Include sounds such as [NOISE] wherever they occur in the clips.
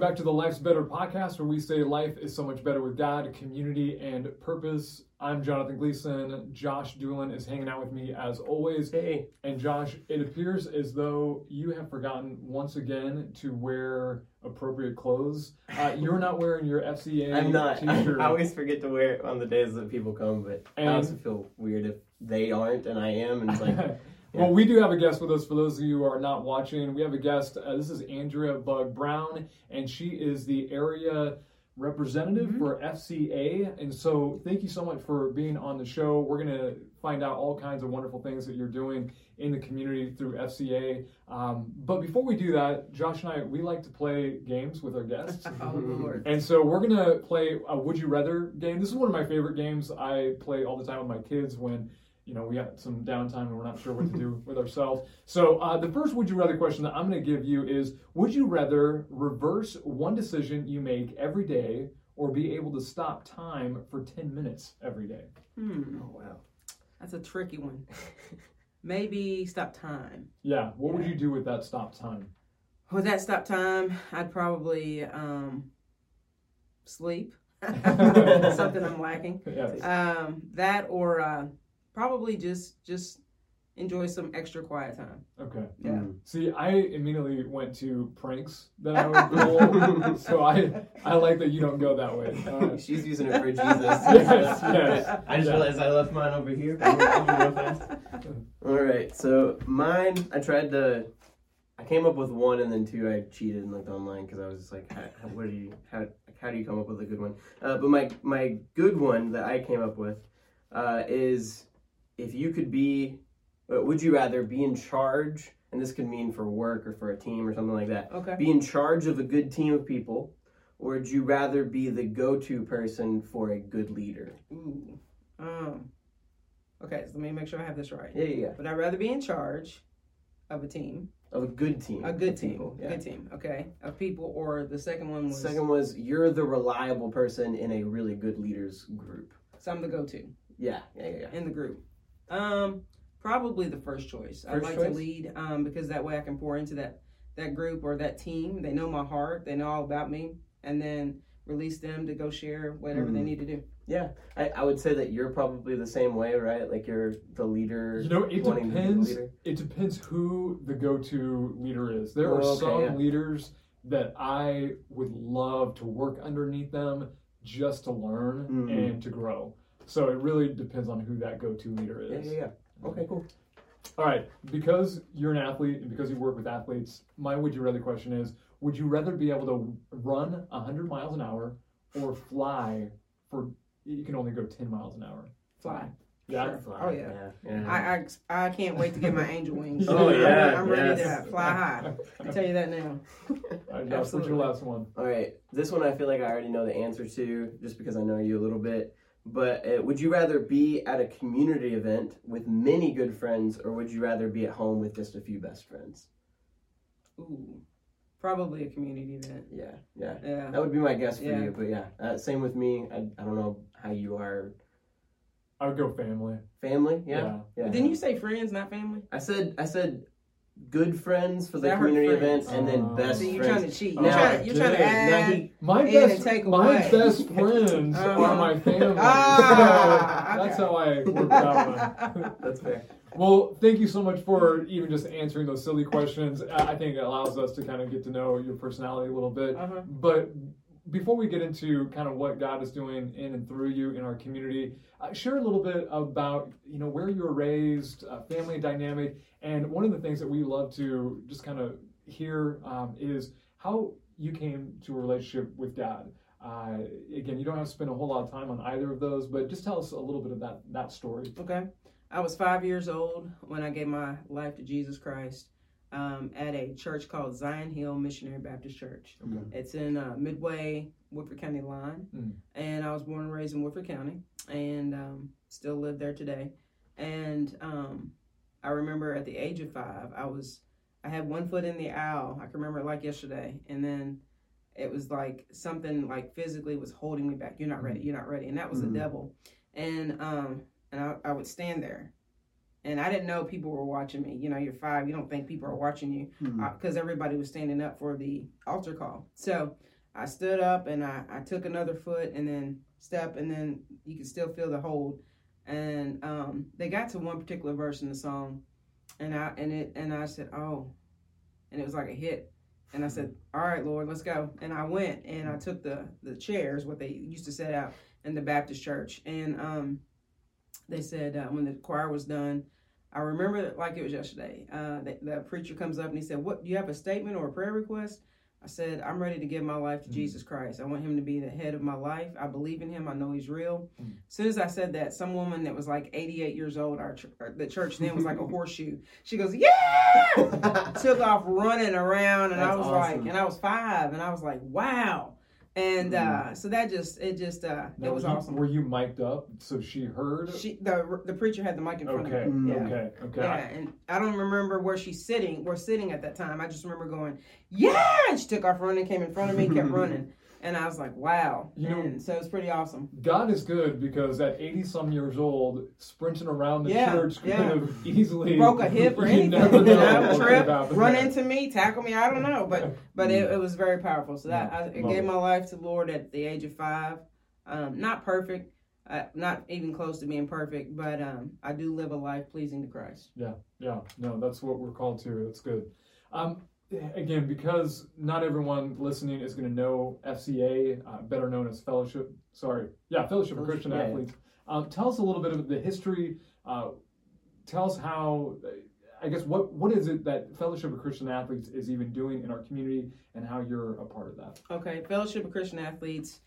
back to the Life's Better podcast, where we say life is so much better with God, community, and purpose. I'm Jonathan Gleason. Josh Doolin is hanging out with me as always. Hey. And Josh, it appears as though you have forgotten once again to wear appropriate clothes. Uh, you're not wearing your FCA [LAUGHS] I'm not. [LAUGHS] I t-shirt. always forget to wear it on the days that people come, but And- I also feel weird if they aren't and I am, and it's like, [LAUGHS] Well, we do have a guest with us. For those of you who are not watching, we have a guest. Uh, this is Andrea Bug Brown, and she is the area representative Mm-hmm. for FCA. And so, thank you so much for being on the show. We're going to find out all kinds of wonderful things that you're doing in the community through FCA. Um, but before we do that, Josh and I, we like to play games with our guests. [LAUGHS] Oh And so we're gonna play a Would You Rather game. This is one of my favorite games. I play all the time with my kids when you know we got some downtime and we're not sure what to do [LAUGHS] with ourselves. So uh, the first Would You Rather question that I'm gonna give you is: Would you rather reverse one decision you make every day, or be able to stop time for 10 minutes every day? Hmm. oh wow. That's a tricky one. Maybe stop time. Yeah. What would you do with that stop time? With that stop time, I'd probably um, sleep. [LAUGHS] [LAUGHS] Something I'm lacking. Yes. Um, that or uh, probably just just enjoy some extra quiet time. Okay. Yeah. Mm. See, I immediately went to pranks that I would [LAUGHS] pull. so I I like that you don't go that way. Uh, [LAUGHS] She's using it for Jesus. [LAUGHS] Yes, yes. I just Yeah. realized I left mine over here. but I'll do real fast. All right, so mine, I tried to, I came up with one and then two. I cheated and looked online because I was just like, how, how- what do you, how, how do you come up with a good one? Uh, but my my good one that I came up with uh, is if you could be, uh, would you rather be in charge? And this could mean for work or for a team or something like that. Okay. Be in charge of a good team of people, or would you rather be the go-to person for a good leader? Ooh. Um. Okay, so let me make sure I have this right. Yeah, yeah, yeah. But I'd rather be in charge of a team, Of a good team. a good team, people, yeah. good team. Okay, of people. Or the second one was Second was you're the reliable person in a really good leaders group. so I'm the go-to. Yeah, yeah, yeah. yeah. in the group? Um, probably the first choice. I'd First like to lead um, because that way I can pour into that that group or that team. They know my heart. They know all about me, and then release them to go share whatever they Mhm. need to do. Yeah, I, I would say that you're probably the same way, right? Like you're the leader. You know, it wanting the depends. leader. It depends who the go-to leader is. There are Oh, okay, some yeah. leaders that I would love to work underneath them just to learn Mhm. and to grow. So it really depends on who that go-to leader is. yeah, yeah. yeah. Okay, cool. All right, because you're an athlete and because you work with athletes, my would you rather question is: Would you rather be able to run 100 miles an hour or fly for? You can only go 10 miles an hour. Fly. Yeah. Sure. Oh yeah. yeah. I, I I can't wait to get my angel wings. [LAUGHS] Oh, I'm- yeah, I'm, ready yes. to fly high. I can tell you that now. All right, Josh, what's your Absolutely. last one? All right, this one I feel like I already know the answer to, just because I know you a little bit. But uh, would you rather be at a community event with many good friends, or would you rather be at home with just a few best friends? Ooh, probably a community event. Yeah, yeah. Yeah. That would be my guess for Yeah. you, but yeah, uh, same with me. I, I don't know how you are. I would go family. Family, yeah, yeah. Didn't you say friends, not family? I said I said good friends for the I heard community friends. event, and then Oh. best So you're friends. trying to cheat. Oh, You're Now- trying you're trying to dude, now add. he, My In best, and take my best friends Uh-huh. [LAUGHS] are my family. Ah, [LAUGHS] That's okay. how I work that one. [LAUGHS] that's fair. Well, thank you so much for even just answering those silly questions. I I think it allows us to kind of get to know your personality a little bit. Uh-huh. But before we get into kind of what God is doing in and through you in our community, uh, share a little bit about you know where you were raised, uh, family dynamic, and one of the things that we love to just kind of hear um, is how you came to a relationship with God. Uh, again, you don't have to spend a whole lot of time on either of those, but just tell us a little bit of that that story. Okay. I was five years old when I gave my life to Jesus Christ um, at a church called Zion Hill Missionary Baptist Church. Okay. It's in uh, Midway, Woodford County line. Mm. And I was born and raised in Woodford County and um, still live there today. And um, I remember at the age of five, I was, I had one foot in the aisle. I can remember it like yesterday. And then it was like something like physically was holding me back. You're not ready. You're not ready. And that was Mhm. the devil. And um, and I, I would stand there. And I didn't know people were watching me. You know, you're five. You don't think people are watching you Hmm. because everybody was standing up for the altar call. So I stood up and I, I took another foot and then step and then you could still feel the hold. And um, they got to one particular verse in the song, and I and it and I said, oh, and it was like a hit. And I said, all right, Lord, let's go. And I went and I took the the chairs, what they used to set out in the Baptist church, and um, they said uh, when the choir was done. I remember like it was yesterday. Uh, the, the preacher comes up and he said, "What do you have a statement or a prayer request?" I said, I'm ready to give my life to mm-hmm. Jesus Christ. I want him to be the head of my life. I believe in him. I know he's real. Mm-hmm. As soon as I said that, some woman that was like 88 years old, our ch- the church then was like a [LAUGHS] horseshoe. She goes, Yeah! [LAUGHS] Took off running around. And That's I was awesome. like, and I was five. And I was like, Wow and mm. uh, so that just it just uh, now, it was you, awesome. Were you mic'd up so she heard? She the the preacher had the mic in front okay, of me. Yeah. Okay, okay. Yeah, and I don't remember where she's sitting. We're sitting at that time. I just remember going, yeah. And she took off running, came in front of me, kept [LAUGHS] running. And I was like, wow. You and know, so it's pretty awesome. God is good because at 80 some years old, sprinting around the yeah, church yeah. could have easily broke a hip or [LAUGHS] anything. Never know, trip, run into me, tackle me. I don't know. But [LAUGHS] but it, it was very powerful. So that I, I gave my life to the Lord at the age of five. Um, not perfect. Uh, not even close to being perfect, but um, I do live a life pleasing to Christ. Yeah, yeah, no, that's what we're called to. That's good. Um, again, because not everyone listening is going to know FCA, uh, better known as Fellowship. Sorry, yeah, Fellowship of Christian yeah. Athletes. Um, tell us a little bit of the history. Uh, tell us how. I guess what what is it that Fellowship of Christian Athletes is even doing in our community, and how you're a part of that? Okay, Fellowship of Christian Athletes.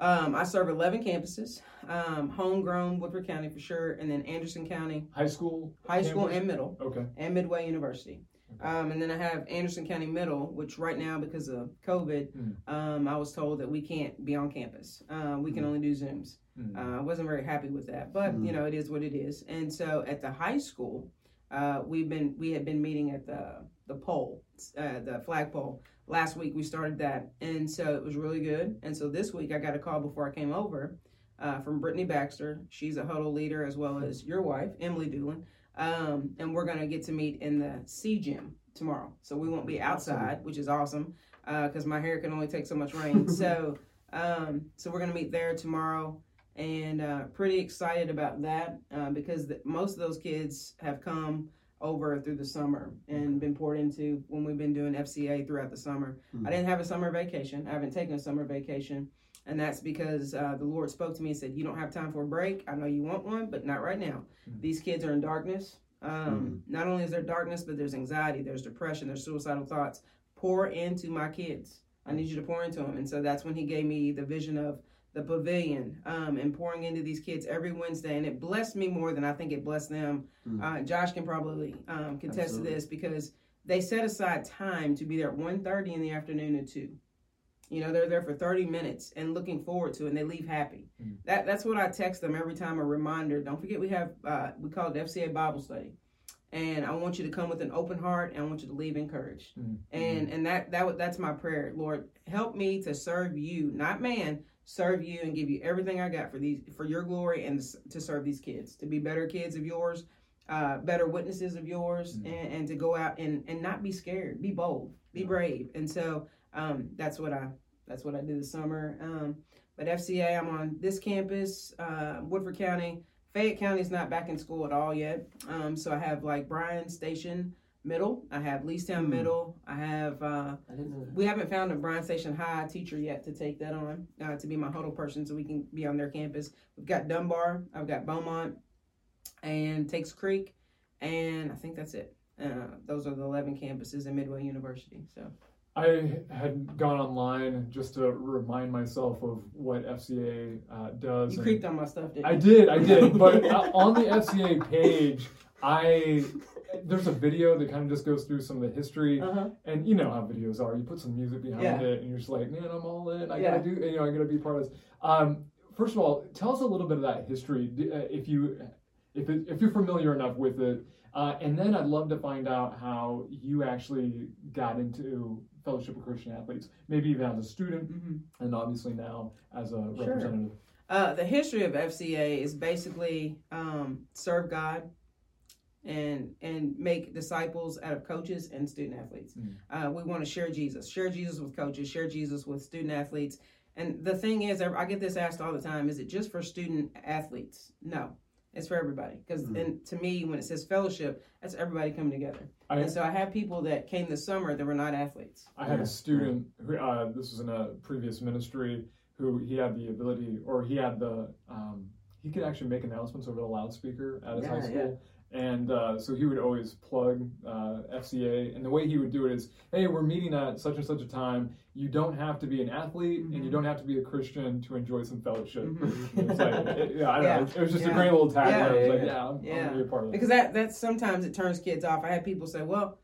Um, I serve 11 campuses, um, homegrown Woodford County for sure, and then Anderson County. High school? High campus? school and middle. Okay. And Midway University. Um, and then I have Anderson County Middle, which right now, because of COVID, mm. um, I was told that we can't be on campus. Uh, we can mm. only do Zooms. Mm. Uh, I wasn't very happy with that, but you know, it is what it is. And so at the high school, uh, we've been we had been meeting at the the pole, uh, the flagpole. Last week we started that, and so it was really good. And so this week I got a call before I came over uh, from Brittany Baxter. She's a huddle leader as well as your wife, Emily Doolin. Um, and we're going to get to meet in the C gym tomorrow. So we won't be outside, which is awesome because uh, my hair can only take so much rain. [LAUGHS] so, um, so we're going to meet there tomorrow and uh, pretty excited about that uh, because the, most of those kids have come over through the summer and been poured into when we've been doing FCA throughout the summer. Mm-hmm. I didn't have a summer vacation. I haven't taken a summer vacation. And that's because uh, the Lord spoke to me and said, You don't have time for a break. I know you want one, but not right now. Mm-hmm. These kids are in darkness. Um, mm-hmm. Not only is there darkness, but there's anxiety, there's depression, there's suicidal thoughts. Pour into my kids. I need you to pour into them. And so that's when he gave me the vision of the pavilion um, and pouring into these kids every Wednesday. And it blessed me more than I think it blessed them. Mm-hmm. Uh, Josh can probably um, contest Absolutely. to this because they set aside time to be there at 1.30 in the afternoon and 2. You know, they're there for 30 minutes and looking forward to it, and they leave happy. Mm-hmm. That That's what I text them every time a reminder. Don't forget, we have, uh, we call it FCA Bible Study. And I want you to come with an open heart, and I want you to leave encouraged. Mm-hmm. And and that that that's my prayer, Lord. Help me to serve you, not man, serve you and give you everything I got for these for your glory and to serve these kids, to be better kids of yours, uh, better witnesses of yours, mm-hmm. and, and to go out and and not be scared, be bold, be brave. And so um, that's what I that's what I do this summer. Um, but FCA, I'm on this campus, uh, Woodford County. Fayette County is not back in school at all yet. Um, so I have like Bryan Station Middle. I have Leestown mm. Middle. I have. Uh, I didn't know. We haven't found a Bryan Station High teacher yet to take that on uh, to be my huddle person, so we can be on their campus. We've got Dunbar. I've got Beaumont, and Tates Creek, and I think that's it. Uh, those are the 11 campuses in Midway University. So I had gone online just to remind myself of what FCA uh, does. You creeped on my stuff, didn't you? I did, I did. but [LAUGHS] uh, on the FCA page, I there's a video that kind of just goes through some of the history, uh-huh. and you know how videos are. You put some music behind yeah. it, and you're just like, man, I'm all in. I yeah. gotta do, you know, I gotta be part of this. Um, first of all, tell us a little bit of that history, uh, if you if it, if you're familiar enough with it. Uh, and then I'd love to find out how you actually got into Fellowship of Christian Athletes, maybe even as a student, mm-hmm. and obviously now as a sure. representative. Uh, the history of FCA is basically um, serve God and and make disciples out of coaches and student athletes. Mm. Uh, we want to share Jesus, share Jesus with coaches, share Jesus with student athletes. And the thing is, I get this asked all the time: Is it just for student athletes? No, it's for everybody. Because mm. and to me, when it says fellowship, that's everybody coming together. I, and so I have people that came this summer that were not athletes. I had yeah. a student who uh, this was in a previous ministry who he had the ability, or he had the um, he could actually make announcements over the loudspeaker at his yeah, high school. And uh, so he would always plug uh, FCA. And the way he would do it is, hey, we're meeting at such and such a time. You don't have to be an athlete mm-hmm. and you mm-hmm. don't have to be a Christian to enjoy some fellowship. Mm-hmm. like, it, yeah, I yeah. know. It was just yeah. a great little tagline. Yeah, yeah, like, yeah, I'm, yeah. I'm be a part of Because that, that sometimes it turns kids off. I had people say, well,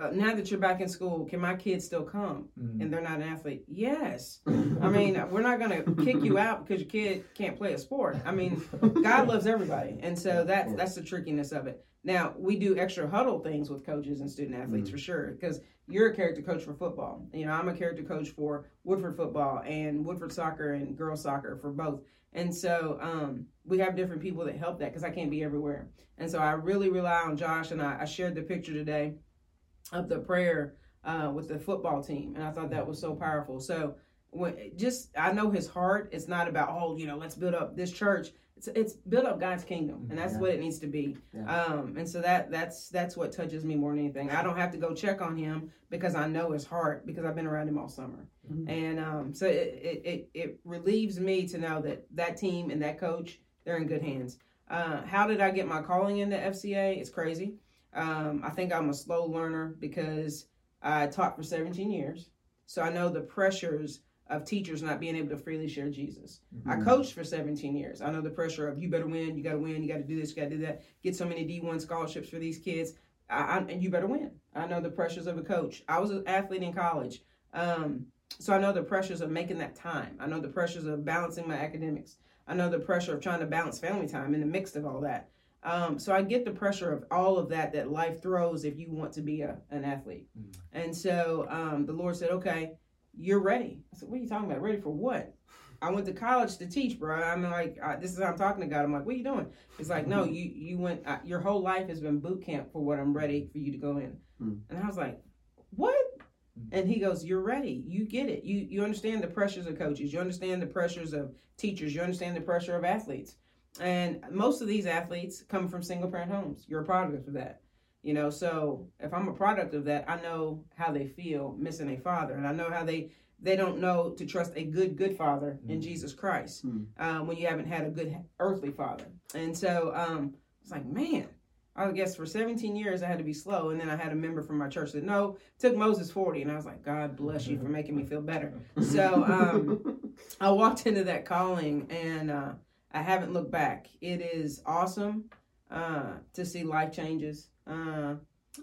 uh, now that you're back in school, can my kids still come? Mm. And they're not an athlete. Yes. [LAUGHS] I mean, we're not going to kick you out because your kid can't play a sport. I mean, God loves everybody, and so that's that's the trickiness of it. Now we do extra huddle things with coaches and student athletes mm. for sure because you're a character coach for football. You know, I'm a character coach for Woodford football and Woodford soccer and girls soccer for both. And so um, we have different people that help that because I can't be everywhere. And so I really rely on Josh, and I, I shared the picture today of the prayer uh, with the football team, and I thought that was so powerful. So when just I know his heart. It's not about oh you know let's build up this church. It's it's build up God's kingdom, and that's yeah. what it needs to be. Yeah. Um, and so that that's that's what touches me more than anything. I don't have to go check on him because I know his heart because I've been around him all summer, mm-hmm. and um, so it, it, it it relieves me to know that that team and that coach they're in good hands. Uh, how did I get my calling into FCA? It's crazy. Um, I think I'm a slow learner because I taught for 17 years. So I know the pressures of teachers not being able to freely share Jesus. Mm-hmm. I coached for 17 years. I know the pressure of you better win, you got to win, you got to do this, you got to do that, get so many D1 scholarships for these kids, I, I, and you better win. I know the pressures of a coach. I was an athlete in college. Um, so I know the pressures of making that time. I know the pressures of balancing my academics. I know the pressure of trying to balance family time in the mix of all that. Um, so I get the pressure of all of that that life throws if you want to be a, an athlete. Mm. And so um, the Lord said, okay, you're ready. I said, what are you talking about? Ready for what? I went to college to teach, bro. I'm like, uh, this is how I'm talking to God. I'm like, what are you doing? It's like, no, you you went. Uh, your whole life has been boot camp for what I'm ready for you to go in. Mm. And I was like, what? Mm. And he goes, "You're ready. You get it. You you understand the pressures of coaches. You understand the pressures of teachers. You understand the pressure of athletes. And most of these athletes come from single parent homes. You're a product of that. You know, so if I'm a product of that, I know how they feel missing a father, and I know how they they don't know to trust a good good father mm. in Jesus Christ mm. um, when you haven't had a good earthly father. And so um, it's like, man, I guess for 17 years I had to be slow, and then I had a member from my church that no, took Moses 40, and I was like, God bless you for making me feel better. So um, [LAUGHS] I walked into that calling, and uh, I haven't looked back. It is awesome uh, to see life changes, uh,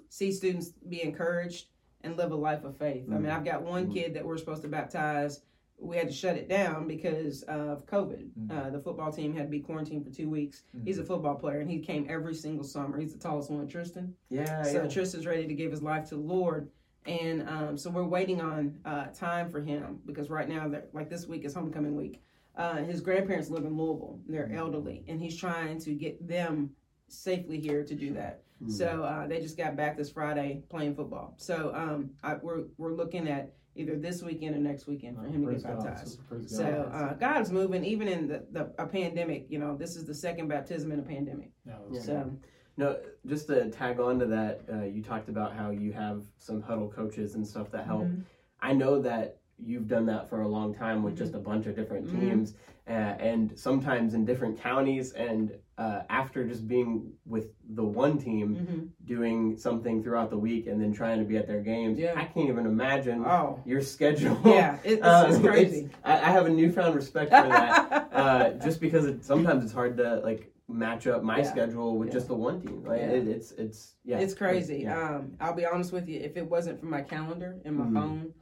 see students be encouraged, and live a life of faith. Mm-hmm. I mean, mm-hmm. I've got one mm-hmm. kid that we're supposed to baptize. We had to shut it down because of COVID. Mm-hmm. Uh, the football team had to be quarantined for two weeks. He's a mm-hmm. football player, and he came every single summer. He's the tallest one, Tristan. Yeah. So yeah. Tristan's ready to give his life to the Lord. And um, so we're waiting on uh, time for him because right now, like this week is homecoming week. Uh, his grandparents live in Louisville. They're mm-hmm. elderly, and he's trying to get them safely here to do that. Mm-hmm. So uh, they just got back this Friday playing football. So um, I, we're we're looking at either this weekend or next weekend for oh, him to get baptized. God. So uh, God is moving, even in the, the a pandemic. You know, this is the second baptism in a pandemic. Yeah. So. No, just to tag on to that, uh, you talked about how you have some huddle coaches and stuff that help. Mm-hmm. I know that you've done that for a long time with mm-hmm. just a bunch of different mm-hmm. teams mm-hmm. uh, and sometimes in different counties and uh, after just being with the one team mm-hmm. doing something throughout the week and then trying to be at their games yeah. i can't even imagine oh. your [LAUGHS] schedule yeah it's, um, it's crazy it's, I, I, have a newfound respect for that uh, just because it, sometimes it's hard to like match up my yeah. schedule with yeah. just the one team like it, it's it's yeah it's crazy um, i'll be honest with you if it wasn't for my calendar and my mm-hmm. phone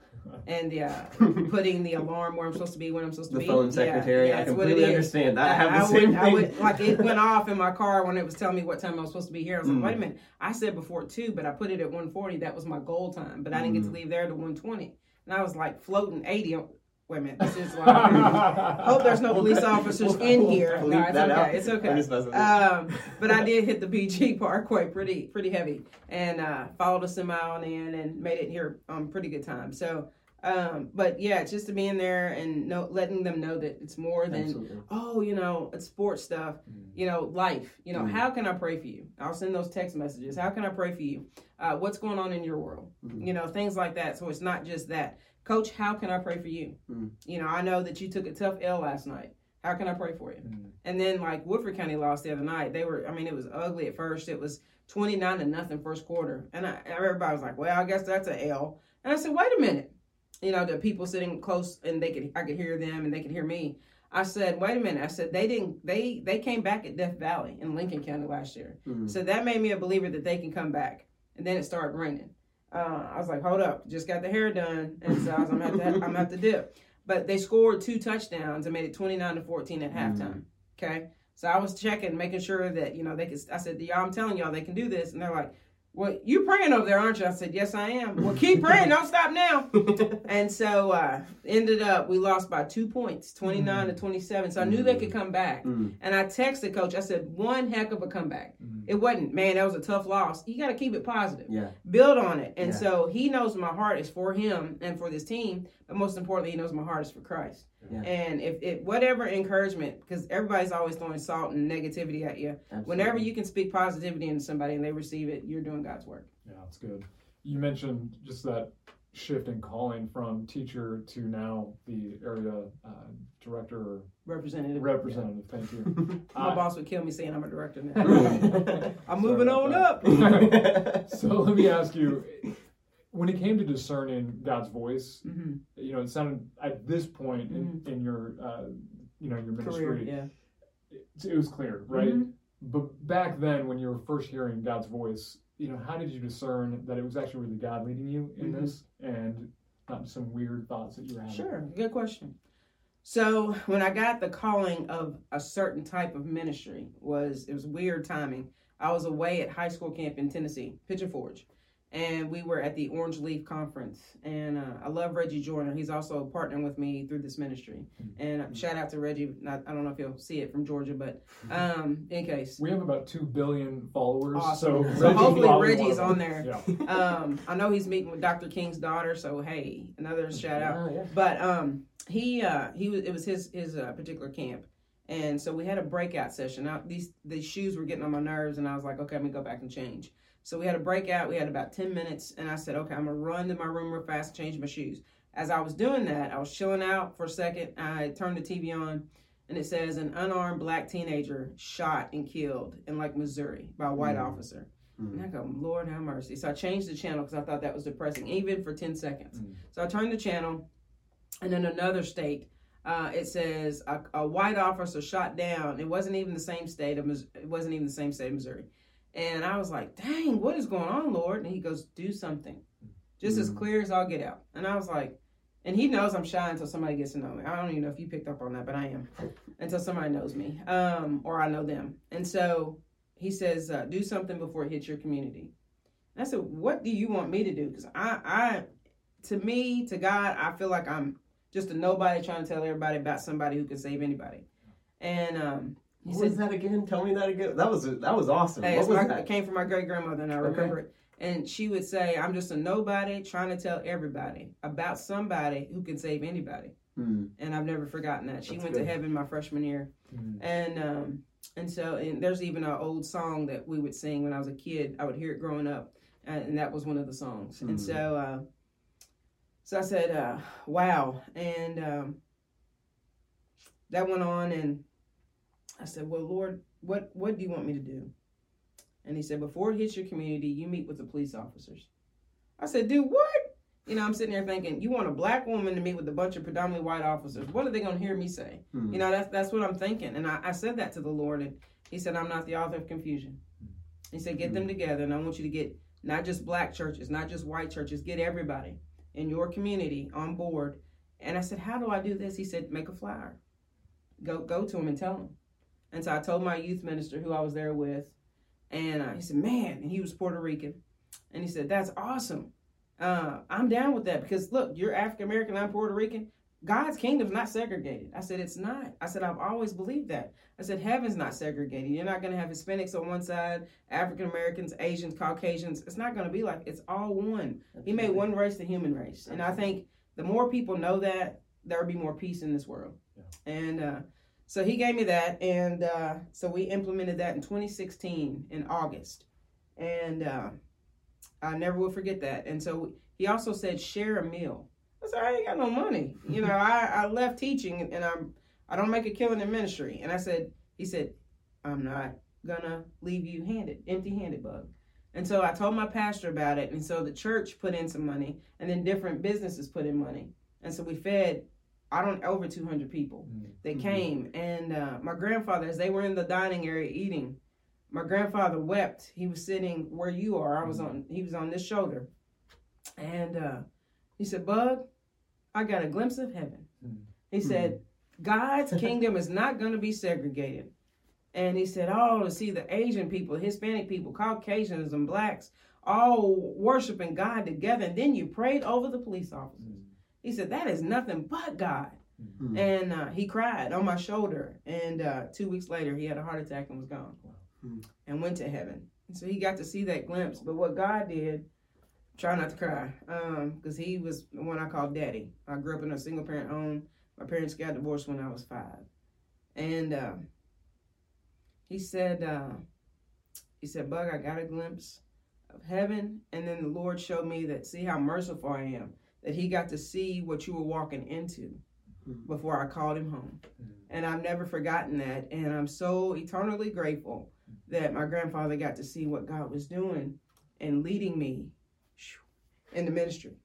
and yeah, [LAUGHS] putting the alarm where I'm supposed to be when I'm supposed to the be. The phone secretary. Yeah, yeah, I completely understand that. I, I have the I same would, thing. I would, like it went [LAUGHS] off in my car when it was telling me what time I was supposed to be here. I was mm. like, wait a minute. I said before two, but I put it at 140. That was my goal time, but I didn't mm. get to mm. leave there to 120. And I was like floating 80. Wait a minute, this is like, hope there's no police officers in here. No, it's okay, it's okay. Um, but I did hit the BG Parkway pretty pretty heavy, and uh, followed a semi on in and made it here on pretty good time. So um, but yeah, just to be in there and know, letting them know that it's more than Absolutely. oh, you know, it's sports stuff. Mm. You know, life. You know, mm. how can I pray for you? I'll send those text messages. How can I pray for you? Uh, what's going on in your world? Mm. You know, things like that. So it's not just that, Coach. How can I pray for you? Mm. You know, I know that you took a tough L last night. How can I pray for you? Mm. And then like Woodford County lost the other night. They were. I mean, it was ugly at first. It was twenty nine to nothing first quarter, and I, everybody was like, "Well, I guess that's a L." And I said, "Wait a minute." you know, the people sitting close and they could I could hear them and they could hear me. I said, wait a minute. I said they didn't they they came back at Death Valley in Lincoln County last year. Mm-hmm. So that made me a believer that they can come back. And then it started raining. Uh, I was like, hold up, just got the hair done, and so I was, I'm gonna have to, I'm gonna have to dip. But they scored two touchdowns and made it 29 to 14 at halftime. Mm-hmm. Okay, so I was checking, making sure that you know they could. I said, y'all, I'm telling y'all they can do this, and they're like, well, you praying over there, aren't you? I said, yes, I am. Well, keep praying. Don't stop now. [LAUGHS] and so uh, ended up, we lost by two points, 29 mm. to 27. So I knew mm. they could come back. Mm. And I texted coach. I said, one heck of a comeback. Mm. It wasn't, man, that was a tough loss. You got to keep it positive. Yeah. Build on it. And yeah. so he knows my heart is for him and for this team. But most importantly, he knows my heart is for Christ. Yeah. And if it whatever encouragement, because everybody's always throwing salt and negativity at you. Absolutely. Whenever you can speak positivity into somebody and they receive it, you're doing God's work. Yeah, that's good. You mentioned just that shift in calling from teacher to now the area uh, director or representative. Representative, yeah. thank you. [LAUGHS] My uh, boss would kill me saying I'm a director now. [LAUGHS] I'm moving on up. [LAUGHS] so let me ask you when it came to discerning God's voice, mm-hmm. you know, it sounded at this point mm-hmm. in, in, your, uh, you know, your ministry, Career, yeah. it, it, was clear, right? Mm-hmm. But back then, when you were first hearing God's voice, you know, how did you discern that it was actually really God leading you in mm-hmm. this, and not some weird thoughts that you were having? Sure, good question. So when I got the calling of a certain type of ministry, was it was weird timing. I was away at high school camp in Tennessee, Pigeon Forge and we were at the Orange Leaf Conference. And uh, I love Reggie Joiner. He's also partnering with me through this ministry. Mm-hmm. And uh, shout out to Reggie. Not, I don't know if you'll see it from Georgia, but mm-hmm. um, in case. We have about 2 billion followers. Awesome. So, so hopefully Reggie's on there. Yeah. [LAUGHS] um, I know he's meeting with Dr. King's daughter, so hey, another shout out. Oh, yeah. But um, he uh, he was it was his his uh, particular camp. And so we had a breakout session. Now these these shoes were getting on my nerves, and I was like, okay, let me go back and change. So we had a breakout. We had about 10 minutes, and I said, okay, I'm to run to my room real fast, change my shoes. As I was doing that, I was chilling out for a second. I turned the TV on, and it says an unarmed black teenager shot and killed in like Missouri by a white mm. officer. Mm. And I go, Lord have mercy. So I changed the channel because I thought that was depressing, even for 10 seconds. Mm. So I turned the channel, and then another state, uh, it says a, a, white officer shot down. It wasn't even the same state of it wasn't even the same state of Missouri. And I was like, dang, what is going on, Lord? And he goes, do something. Just mm as clear as I'll get out. And I was like, and he knows I'm shy until somebody gets to know me. I don't even know if you picked up on that, but I am. Until somebody knows me, um, or I know them. And so he says, uh, do something before it hits your community. And I said, what do you want me to do? Because I, I, to me, to God, I feel like I'm just a nobody trying to tell everybody about somebody who can save anybody. And um, he what said, was that again? Tell me that again. That was that was awesome. Hey, what was my, that? It came from my great grandmother, and I remember okay. it. And she would say, "I'm just a nobody trying to tell everybody about somebody who can save anybody." Mm. And I've never forgotten that. She That's went good. to heaven my freshman year, mm. and um, and so and there's even an old song that we would sing when I was a kid. I would hear it growing up, and, and that was one of the songs. Mm. And so, uh, so I said, uh, "Wow!" And um, that went on, and I said, Well, Lord, what, what do you want me to do? And he said, Before it hits your community, you meet with the police officers. I said, dude, what? You know, I'm sitting there thinking, you want a black woman to meet with a bunch of predominantly white officers. What are they going to hear me say? Hmm. You know, that's that's what I'm thinking. And I, I, said that to the Lord, and He said, I'm not the author of confusion. He said, Get hmm. them together, and I want you to get not just black churches, not just white churches, get everybody in your community on board. And I said, How do I do this? He said, Make a flyer. Go go to him and tell him. And so I told my youth minister who I was there with, and he said, "Man," and he was Puerto Rican, and he said, "That's awesome. Uh, I'm down with that because look, you're African American, I'm Puerto Rican. God's kingdom's not segregated. I said, it's not. I said, I've always believed that. I said, heaven's not segregated. You're not going to have Hispanics on one side, African Americans, Asians, Caucasians. It's not going to be like it's all one. Absolutely. He made one race the human race. And I think the more people know that, there will be more peace in this world. Yeah. And uh, so he gave me that. And uh, so we implemented that in 2016 in August. And uh, I never will forget that. And so he also said, share a meal. I said, I ain't got no money. You know, I, I left teaching and I'm I don't make a killing in ministry. And I said, he said, I'm not gonna leave you handed, empty handed, bug. And so I told my pastor about it. And so the church put in some money and then different businesses put in money. And so we fed, I don't, over 200 people. Mm-hmm. They came. And uh, my grandfather, as they were in the dining area eating, my grandfather wept. He was sitting where you are. I was mm-hmm. on, he was on this shoulder. And uh, he said, Bug, I got a glimpse of heaven. Mm-hmm. He said, God's [LAUGHS] kingdom is not going to be segregated. And he said, Oh, to see the Asian people, Hispanic people, Caucasians, and blacks all worshiping God together. And then you prayed over the police officers. Mm-hmm. He said, That is nothing but God. Mm-hmm. And uh, he cried on my shoulder. And uh, two weeks later, he had a heart attack and was gone mm-hmm. and went to heaven. And so he got to see that glimpse. But what God did, try not to cry, because um, he was the one I called daddy. I grew up in a single parent home my parents got divorced when I was five. And uh, he said, uh, he said, Bug, I got a glimpse of heaven. And then the Lord showed me that, see how merciful I am, that he got to see what you were walking into mm-hmm. before I called him home. Mm-hmm. And I've never forgotten that. And I'm so eternally grateful that my grandfather got to see what God was doing and leading me in the ministry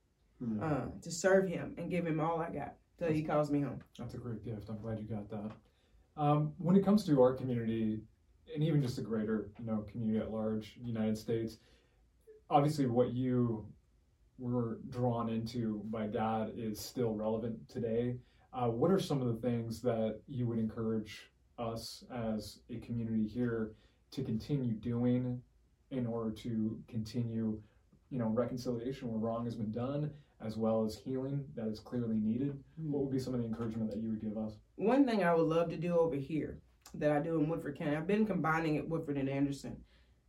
mm-hmm. uh, to serve him and give him all I got till he calls me home. That's a great gift. I'm glad you got that. Um, when it comes to our community, and even just the greater, you know, community at large, United States, obviously what you were drawn into by God is still relevant today. Uh, what are some of the things that you would encourage us as a community here to continue doing in order to continue, you know, reconciliation where wrong has been done as well as healing that is clearly needed, mm-hmm. what would be some of the encouragement that you would give us? One thing I would love to do over here that I do in Woodford County, I've been combining it Woodford and Anderson,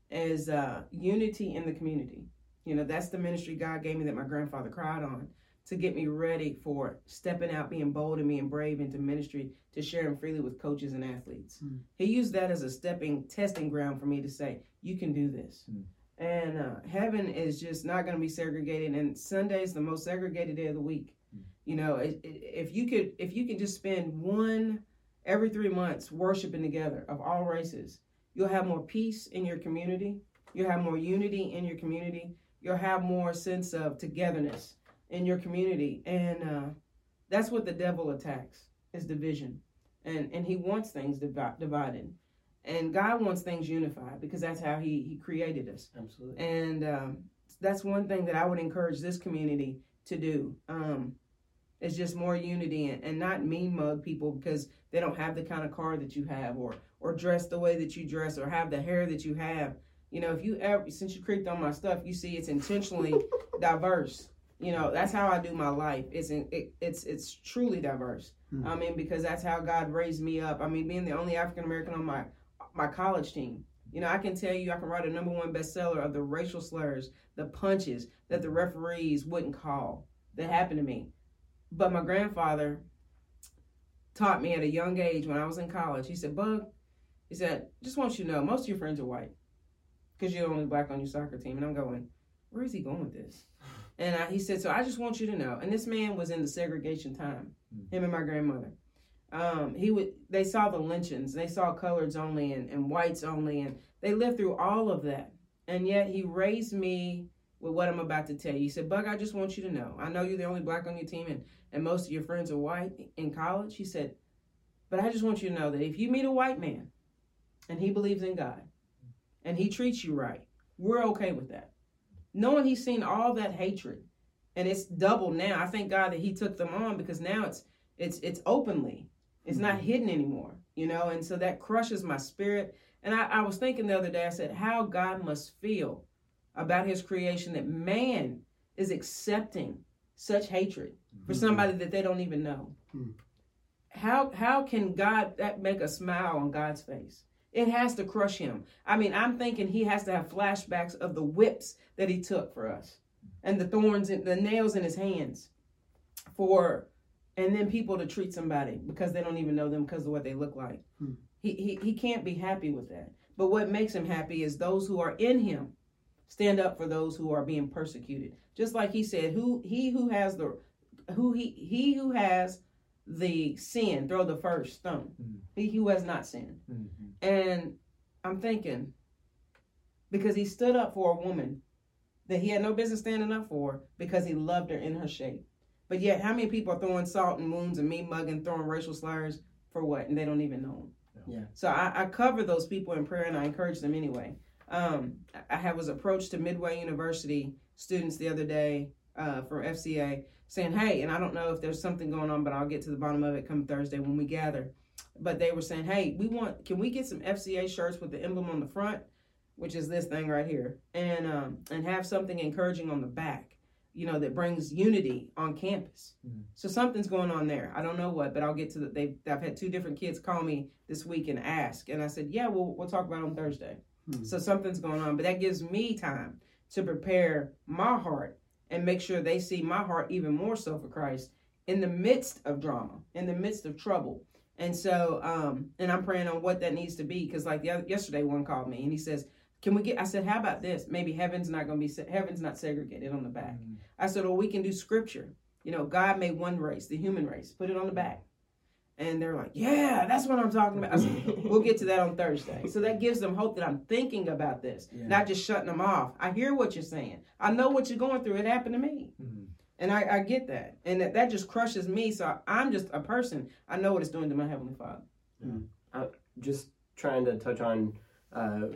is uh, unity in the community. You know, that's the ministry God gave me that my grandfather cried on to get me ready for stepping out, being bold and being brave into ministry to sharing freely with coaches and athletes. Mm. He used that as a stepping testing ground for me to say, you can do this. Mm. And uh, heaven is just not going to be segregated. And sunday is the most segregated day of the week. Mm. You know, it, it, if you could, if you can just spend one every three months worshiping together of all races, you'll have more peace in your community. You'll have more unity in your community. You'll have more sense of togetherness in your community. And uh, that's what the devil attacks is division. And, and he wants things divi- divided and God wants things unified because that's how He He created us. Absolutely. And um, that's one thing that I would encourage this community to do. Um, it's just more unity and, and not mean mug people because they don't have the kind of car that you have or or dress the way that you dress or have the hair that you have. You know, if you ever since you creeped on my stuff, you see it's intentionally [LAUGHS] diverse. You know, that's how I do my life. It's in, it, it's it's truly diverse. Mm-hmm. I mean, because that's how God raised me up. I mean, being the only African American on my my college team. You know, I can tell you I can write a number one bestseller of the racial slurs, the punches that the referees wouldn't call that happened to me. But my grandfather taught me at a young age when I was in college. He said, Bug, he said, just want you to know, most of your friends are white because you're the only black on your soccer team. And I'm going, where is he going with this? And I, he said, so I just want you to know. And this man was in the segregation time, hmm. him and my grandmother um, he would they saw the lynchings. They saw coloreds only and, and whites only and they lived through all of that. And yet he raised me with what i'm about to tell you. He said bug i just want you to know. I know you're the only black on your team and, and most of your friends are white in college. He said but i just want you to know that if you meet a white man and he believes in god and he treats you right we're okay with that. Knowing he's seen all that hatred and it's double now. I thank god that he took them on because now it's it's it's openly it's not mm-hmm. hidden anymore, you know, and so that crushes my spirit. And I, I was thinking the other day, I said, how God must feel about his creation that man is accepting such hatred for mm-hmm. somebody that they don't even know. Hmm. How how can God that make a smile on God's face? It has to crush him. I mean, I'm thinking he has to have flashbacks of the whips that he took for us and the thorns and the nails in his hands for and then people to treat somebody because they don't even know them because of what they look like. Hmm. He, he he can't be happy with that. But what makes him happy is those who are in him stand up for those who are being persecuted. Just like he said, who he who has the who he he who has the sin throw the first stone. Mm-hmm. He who has not sinned. Mm-hmm. And I'm thinking because he stood up for a woman that he had no business standing up for because he loved her in her shape. But yet, how many people are throwing salt and wounds and me mugging, throwing racial slurs for what? And they don't even know them. Yeah. So I, I cover those people in prayer and I encourage them anyway. Um, I, I was approached to Midway University students the other day uh, from FCA saying, hey, and I don't know if there's something going on, but I'll get to the bottom of it come Thursday when we gather. But they were saying, hey, we want, can we get some FCA shirts with the emblem on the front, which is this thing right here, and um, and have something encouraging on the back, you know, that brings unity on campus. Mm-hmm. So something's going on there. I don't know what, but I'll get to the. They, I've had two different kids call me this week and ask, and I said, yeah, we'll we'll talk about it on Thursday. Mm-hmm. So something's going on, but that gives me time to prepare my heart and make sure they see my heart even more so for Christ in the midst of drama, in the midst of trouble. And so, um, and I'm praying on what that needs to be because, like the other, yesterday, one called me and he says, "Can we get?" I said, "How about this? Maybe heaven's not going to be heaven's not segregated on the back." Mm-hmm. I said, "Well, we can do scripture. You know, God made one race, the human race. Put it on the back." And they're like, yeah, that's what I'm talking about. Said, [LAUGHS] we'll get to that on Thursday. So that gives them hope that I'm thinking about this, yeah. not just shutting them off. I hear what you're saying. I know what you're going through. It happened to me. Mm-hmm. And I, I, get that. And that, that just crushes me. So I'm just a person. I know what it's doing to my Heavenly Father. Mm. Uh, just trying to touch on uh,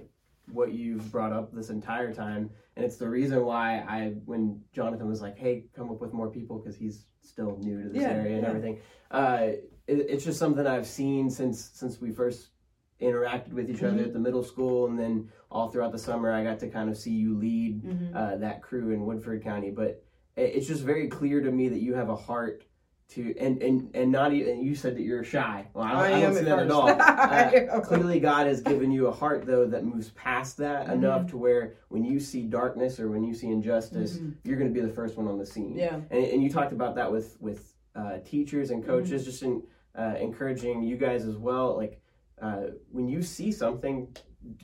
what you've brought up this entire time. And it's the reason why I, when Jonathan was like, hey, come up with more people because he's still new to this yeah, area and yeah. everything. Uh, it, it's just something I've seen since since we first interacted with each mm-hmm. other at the middle school, and then all throughout the summer, I got to kind of see you lead mm-hmm. uh, that crew in Woodford County. But it's just very clear to me that you have a heart to and and and not even you said that you're shy well i don't, I I don't see that at all [LAUGHS] uh, clearly god has given you a heart though that moves past that mm-hmm. enough to where when you see darkness or when you see injustice mm-hmm. you're going to be the first one on the scene yeah and, and you talked about that with with uh, teachers and coaches mm-hmm. just in uh, encouraging you guys as well like uh, when you see something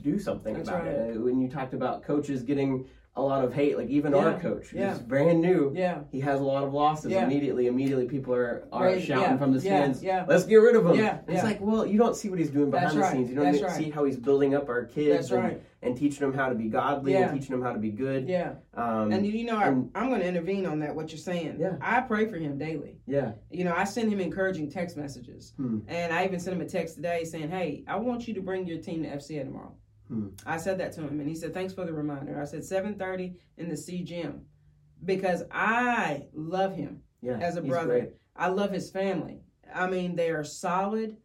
do something That's about right. it when you talked about coaches getting a lot of hate. Like even yeah. our coach, who's yeah. brand new, yeah, he has a lot of losses yeah. immediately. Immediately, people are are right. shouting from the stands, yeah. "Let's get rid of him!" Yeah, it's like, well, you don't see what he's doing behind That's the right. scenes. You don't That's see right. how he's building up our kids and, right. and, teaching them how to be godly and teaching them how to be good. Yeah, um, and you know, I, am going to intervene on that. What you're saying, yeah, I pray for him daily. Yeah, you know, I send him encouraging text messages, hmm. and I even sent him a text today saying, "Hey, I want you to bring your team to FCA tomorrow." Hmm. I said that to him, and he said, "Thanks for the reminder." I said, "7:30 in the C gym," because I love him yeah, as a brother. I love his family. I mean, they are solid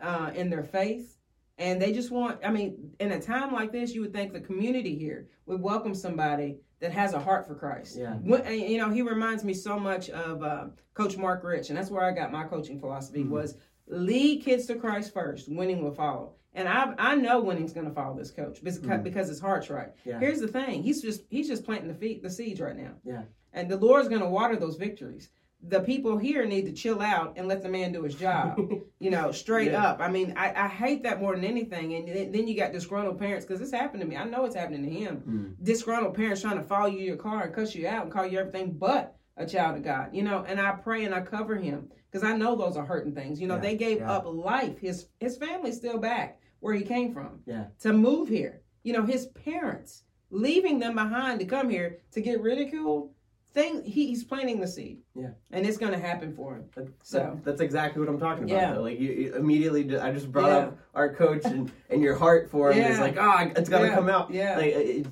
uh, in their faith, and they just want. I mean, in a time like this, you would think the community here would welcome somebody that has a heart for Christ. Yeah. When, you know, he reminds me so much of uh, Coach Mark Rich, and that's where I got my coaching philosophy mm-hmm. was lead kids to Christ first, winning will follow. And I I know when he's going to follow this coach because, mm. because his heart's right. Yeah. Here's the thing: he's just he's just planting the feet the seeds right now. Yeah. And the Lord's going to water those victories. The people here need to chill out and let the man do his job. [LAUGHS] you know, straight yeah. up. I mean, I, I hate that more than anything. And then you got disgruntled parents because this happened to me. I know it's happening to him. Mm. Disgruntled parents trying to follow you your car and cuss you out and call you everything but a child of God. You know, and I pray and I cover him because I know those are hurting things. You know, yeah. they gave yeah. up life. His his family's still back where he came from. Yeah. To move here. You know, his parents leaving them behind to come here to get ridiculed. Thing he, he's planting the seed. Yeah. And it's going to happen for him. That, so that's exactly what I'm talking about. Yeah. Though. Like you, you, immediately, I just brought yeah. up our coach and, and your heart for him yeah. is like, ah, oh, it's got to yeah. come out. Yeah. Like it,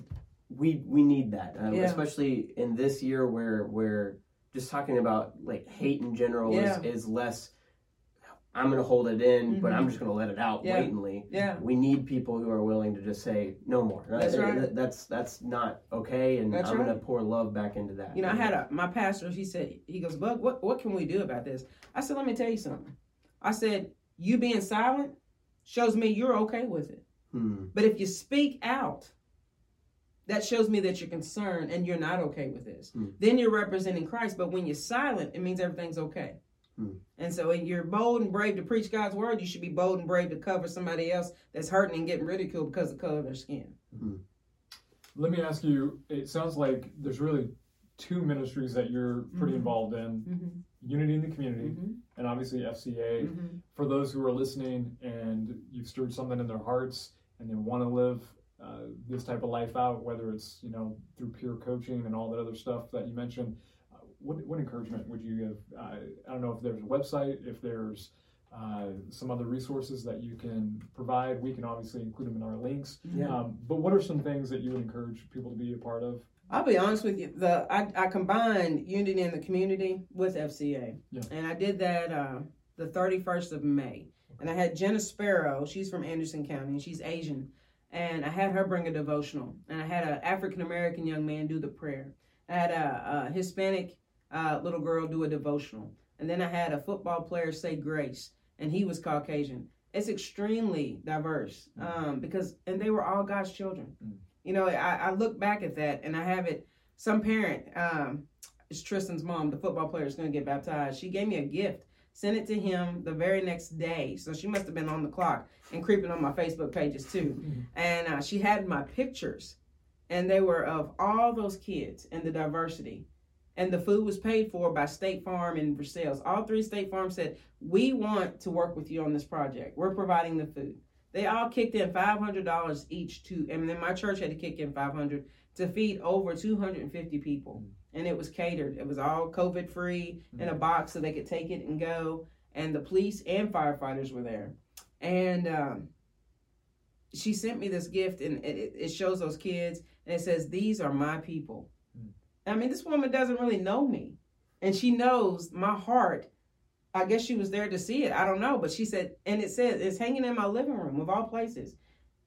we we need that, um, especially in this year where where just talking about like hate in general is, is less I'm going to hold it in, mm-hmm. but I'm mm-hmm. just going to let it out yeah. blatantly. Yeah. We need people who are willing to just say no more. That's right. That's that's not okay, and that's I'm right. going to pour love back into that. You know, I had a my pastor. He said he goes, "Bug, what what can we do about this?" I said, "Let me tell you something." I said, "You being silent shows me you're okay with it. Hmm. But if you speak out." That shows me that you're concerned and you're not okay with this. Hmm. Then you're representing Christ. But when you're silent, it means everything's okay. Hmm. And so, when you're bold and brave to preach God's word, you should be bold and brave to cover somebody else that's hurting and getting ridiculed because of the color of their skin. Hmm. Let me ask you it sounds like there's really two ministries that you're pretty mm-hmm. involved in mm-hmm. Unity in the Community, mm-hmm. and obviously FCA. Mm-hmm. For those who are listening and you've stirred something in their hearts and they want to live uh, this type of life out, whether it's you know through peer coaching and all that other stuff that you mentioned, what, what encouragement would you give? Uh, I don't know if there's a website, if there's uh, some other resources that you can provide. We can obviously include them in our links. Yeah. Um, but what are some things that you would encourage people to be a part of? I'll be honest with you. The I, I combined Unity in the Community with FCA, yeah. and I did that uh, the 31st of May. And I had Jenna Sparrow. She's from Anderson County, and she's Asian. And I had her bring a devotional, and I had an African American young man do the prayer. I had a, a Hispanic uh, little girl do a devotional. And then I had a football player say grace, and he was Caucasian. It's extremely diverse um, because, and they were all God's children. Mm. You know, I, I, look back at that and I have it. Some parent, um, it's Tristan's mom, the football player, is going to get baptized. She gave me a gift, sent it to him the very next day. So she must have been on the clock and creeping on my Facebook pages too. Mm-hmm. And uh, she had my pictures, and they were of all those kids and the diversity and the food was paid for by State Farm and Versailles. All three State Farms said, We want to work with you on this project. We're providing the food. They all kicked in $500 each to, and then my church had to kick in 500 to feed over 250 people. And it was catered. It was all COVID free in a box so they could take it and go. And the police and firefighters were there. And um, she sent me this gift, and it, it shows those kids, and it says, These are my people. I mean, this woman doesn't really know me. And she knows my heart. I guess she was there to see it. I don't know. But she said, and it says, it's hanging in my living room of all places.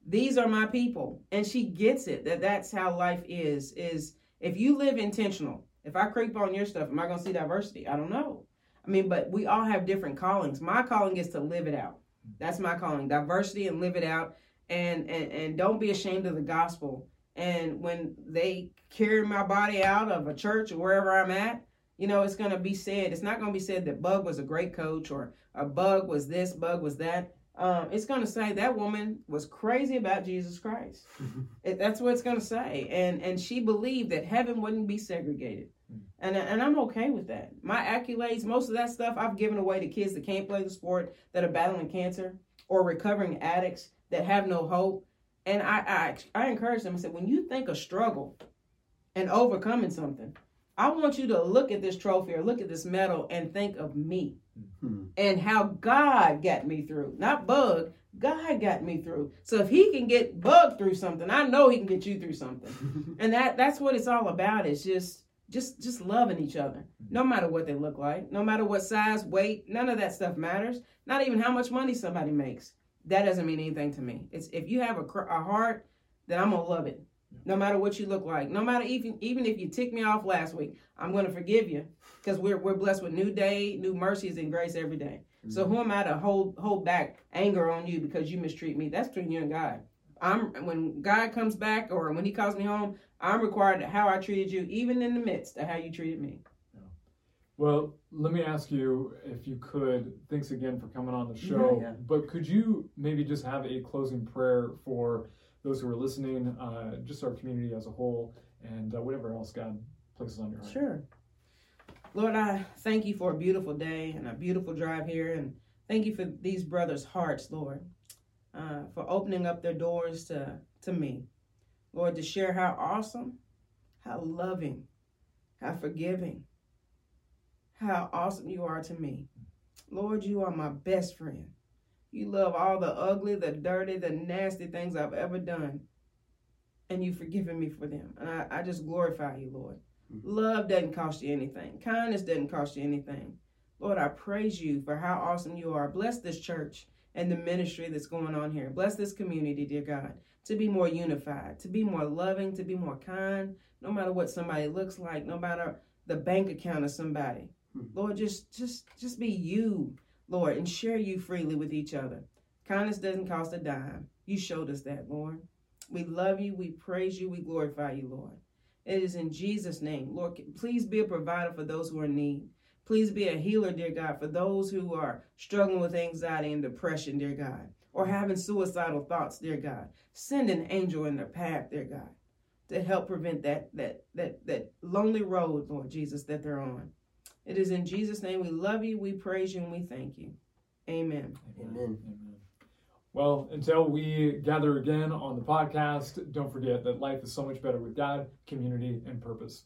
These are my people. And she gets it that that's how life is. Is if you live intentional, if I creep on your stuff, am I going to see diversity? I don't know. I mean, but we all have different callings. My calling is to live it out. That's my calling, diversity and live it out. And, and, and don't be ashamed of the gospel and when they carry my body out of a church or wherever I'm at, you know, it's going to be said, it's not going to be said that Bug was a great coach or a Bug was this, Bug was that. Um, it's going to say that woman was crazy about Jesus Christ. [LAUGHS] it, that's what it's going to say. And and she believed that heaven wouldn't be segregated. Hmm. And, and I'm okay with that. My accolades, most of that stuff I've given away to kids that can't play the sport, that are battling cancer, or recovering addicts that have no hope. And I, I, I encourage them. I said, when you think of struggle and overcoming something, I want you to look at this trophy or look at this medal and think of me mm-hmm. and how God got me through. Not bug, God got me through. So if he can get bug through something, I know he can get you through something. [LAUGHS] and that that's what it's all about. It's just just just loving each other. No matter what they look like, no matter what size, weight, none of that stuff matters. Not even how much money somebody makes that doesn't mean anything to me. It's if you have a, a heart, then I'm gonna love it, no matter what you look like. No matter even even if you ticked me off last week, I'm gonna forgive you because we're we're blessed with new day, new mercies and grace every day. Mm-hmm. So who am I to hold hold back anger on you because you mistreat me? That's between you and God. I'm when God comes back or when He calls me home, I'm required to how I treated you, even in the midst of how you treated me. Well, let me ask you if you could. Thanks again for coming on the show. Yeah, yeah. But could you maybe just have a closing prayer for those who are listening, uh, just our community as a whole, and uh, whatever else God places on your heart? Sure. Lord, I thank you for a beautiful day and a beautiful drive here, and thank you for these brothers' hearts, Lord, uh, for opening up their doors to to me, Lord, to share how awesome, how loving, how forgiving how awesome you are to me. Lord, you are my best friend. You love all the ugly, the dirty, the nasty things I've ever done. And you've forgiven me for them. And I, I just glorify you, Lord. Mm-hmm. Love doesn't cost you anything. Kindness doesn't cost you anything. Lord, I praise you for how awesome you are. Bless this church and the ministry that's going on here. Bless this community, dear God, to be more unified, to be more loving, to be more kind, no matter what somebody looks like, no matter the bank account of somebody. Hmm. Lord, just just just be you, Lord, and share you freely with each other. Kindness doesn't cost a dime. You showed us that, Lord. We love you, we praise you, we glorify you, Lord. It is in Jesus' name. Lord, please be a provider for those who are in need. Please be a healer, dear God, for those who are struggling with anxiety and depression, dear God, or having suicidal thoughts, dear God. Send an angel in their path, dear God, to help prevent that that that that lonely road, Lord Jesus, that they're on. It is in Jesus' name we love you, we praise you, and we thank you. Amen. Amen. Amen. Well, until we gather again on the podcast, don't forget that life is so much better with God, community, and purpose.